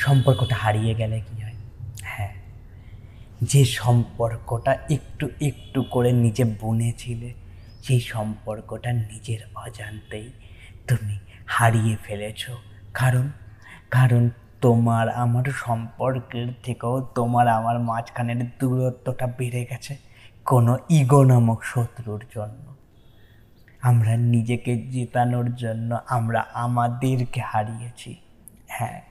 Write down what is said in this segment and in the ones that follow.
সম্পর্কটা হারিয়ে গেলে কি হয়? হ্যাঁ। যে সম্পর্কটা একটু একটু করে নিজে বুনেছিলে, সেই সম্পর্কটা নিজের অজান্তেই তুমি হারিয়ে ফেলেছ। কারণ কারণ তোমার আমার সম্পর্কের থেকেও তোমার আমার মাঝখানের দূরত্বটা বেড়ে গেছে কোনো ইগো নামক শত্রুর জন্য। আমরা নিজেকে জেতানোর জন্য আমরা আমাদেরকে হারিয়েছি। হ্যাঁ।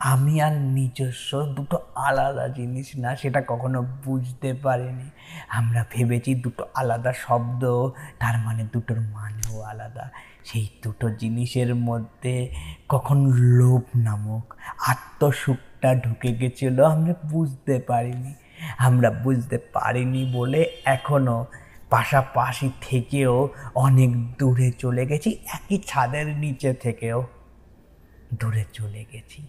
আমি আর নিজস্ব দুটো আলাদা জিনিস না, সেটা কখনো বুঝতে পারিনি। আমরা ভেবেছি দুটো আলাদা শব্দ, তার মানে দুটোর মানেও আলাদা। সেই দুটো জিনিসের মধ্যে কখন লোভ নামক আত্মসুখটা ঢুকে গেছিল আমরা বুঝতে পারিনি। আমরা বুঝতে পারিনি বলে এখনও পাশাপাশি থেকেও অনেক দূরে চলে গেছি, একই ছাদের নিচে থেকেও দূরে চলে গেছি।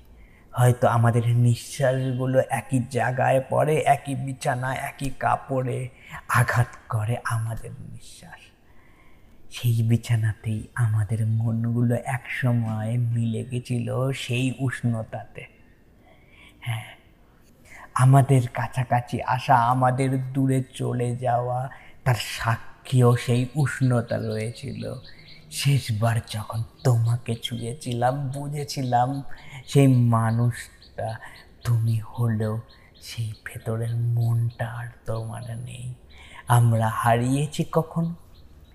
হয়তো আমাদের নিঃশ্বাসগুলো একই জায়গায় পড়ে, একই বিছানায়, একই কাপড়ে আঘাত করে আমাদের নিঃশ্বাস। সেই বিছানাতেই আমাদের মনগুলো একসময় মিলে গেছিল সেই উষ্ণতাতে। হ্যাঁ আমাদের কাছাকাছি আসা, আমাদের দূরে চলে যাওয়া, তার সাক্ষীও সেই উষ্ণতা রয়েছিল। শেষবার যখন তোমাকে ছুঁয়েছিলাম, বুঝেছিলাম সেই মানুষটা তুমি হলেও সেই ভেতরের মনটা আর তোমার নেই। আমরা হারিয়েছি কখনো?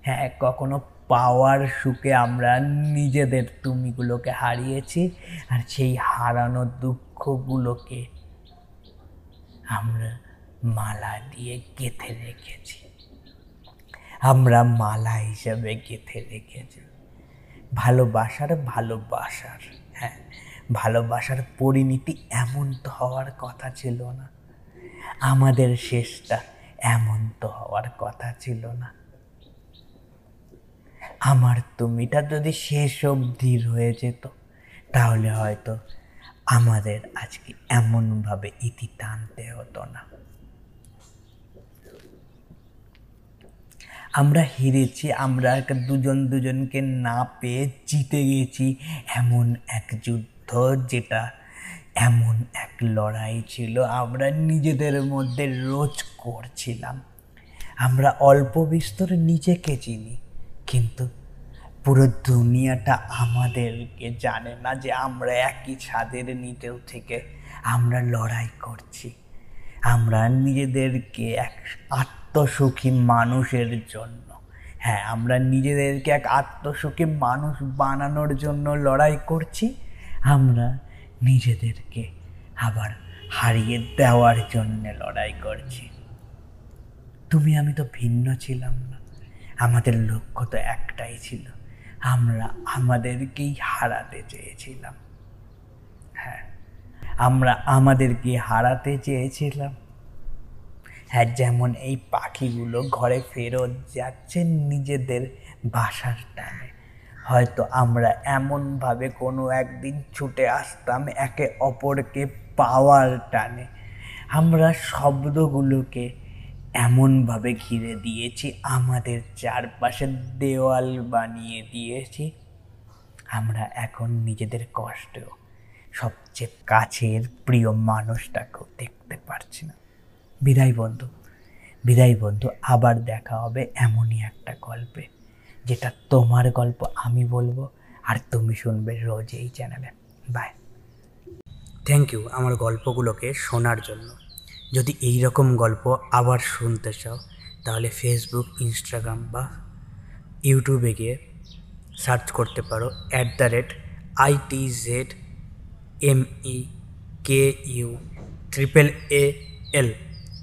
হ্যাঁ কখনো পাওয়ার সুখে আমরা নিজেদের তুমিগুলোকে হারিয়েছি আর সেই হারানো দুঃখগুলোকে আমরা মালা দিয়ে গেঁথে রেখেছি। আমরা মালা হিসাবে গেঁথে রেখেছি। ভালোবাসার ভালোবাসার হ্যাঁ ভালোবাসার পরিণতি এমন তো হওয়ার কথা ছিল না। আমাদের শেষটা এমন তো হওয়ার কথা ছিল না। আমার তুমিটা যদি শেষ অবধি রয়ে যেত, তাহলে হয়তো আমাদের আজকে এমনভাবে ইতি টানতে হতো না। আমরা হেরেছি, আমরা দুজন দুজনকে না পেয়ে জিতে গেছি এমন এক যুদ্ধ যেটা, এমন এক লড়াই ছিল আমরা নিজেদের মধ্যে রোজ করছিলাম। আমরা অল্প বিস্তর নিজেকে চিনি, কিন্তু পুরো দুনিয়াটা আমাদেরকে জানে না যে আমরা একই ছাদের নিচেও থেকে আমরা লড়াই করছি। আমরা নিজেদেরকে এক আত্মসুখী মানুষের জন্য। হ্যাঁ আমরা নিজেদেরকে এক আত্মসুখী মানুষ বানানোর জন্য লড়াই করছি। আমরা নিজেদেরকে আবার হারিয়ে দেওয়ার জন্যে লড়াই করছি। তুমি, আমি তো ভিন্ন ছিলাম না। আমাদের লক্ষ্য তো একটাই ছিল। আমরা আমাদেরকেই হারাতে চেয়েছিলাম। হ্যাঁ আমরা আমাদেরকে হারাতে চেয়েছিলাম। হ্যাঁ যেমন এই পাখিগুলো ঘরে ফেরত যাচ্ছে নিজেদের বাসার টানে। হয়তো আমরা এমনভাবে কোনো একদিন ছুটে আসতাম একে অপরকে পাওয়ার টানে। আমরা শব্দগুলোকে এমনভাবে ঘিরে দিয়েছি, আমাদের চারপাশে দেওয়াল বানিয়ে দিয়েছি। আমরা এখন নিজেদের কষ্ট সবচেয়ে কাছের প্রিয় মানুষটাকেও দেখতে পারছি না। বিদায় বন্ধু বিদায় বন্ধু, আবার দেখা হবে এমনই একটা গল্পে, যেটা তোমার গল্প আমি বলব আর তুমি শুনবে রোজ এই চ্যানেলে বাই থ্যাংক ইউ আমার গল্পগুলোকে শোনার জন্য। যদি এই রকম গল্প আবার শুনতে চাও, তাহলে ফেসবুক ইনস্টাগ্রাম বা ইউটিউবে গিয়ে সার্চ করতে পারো at the rate I T Z M E K U triple A L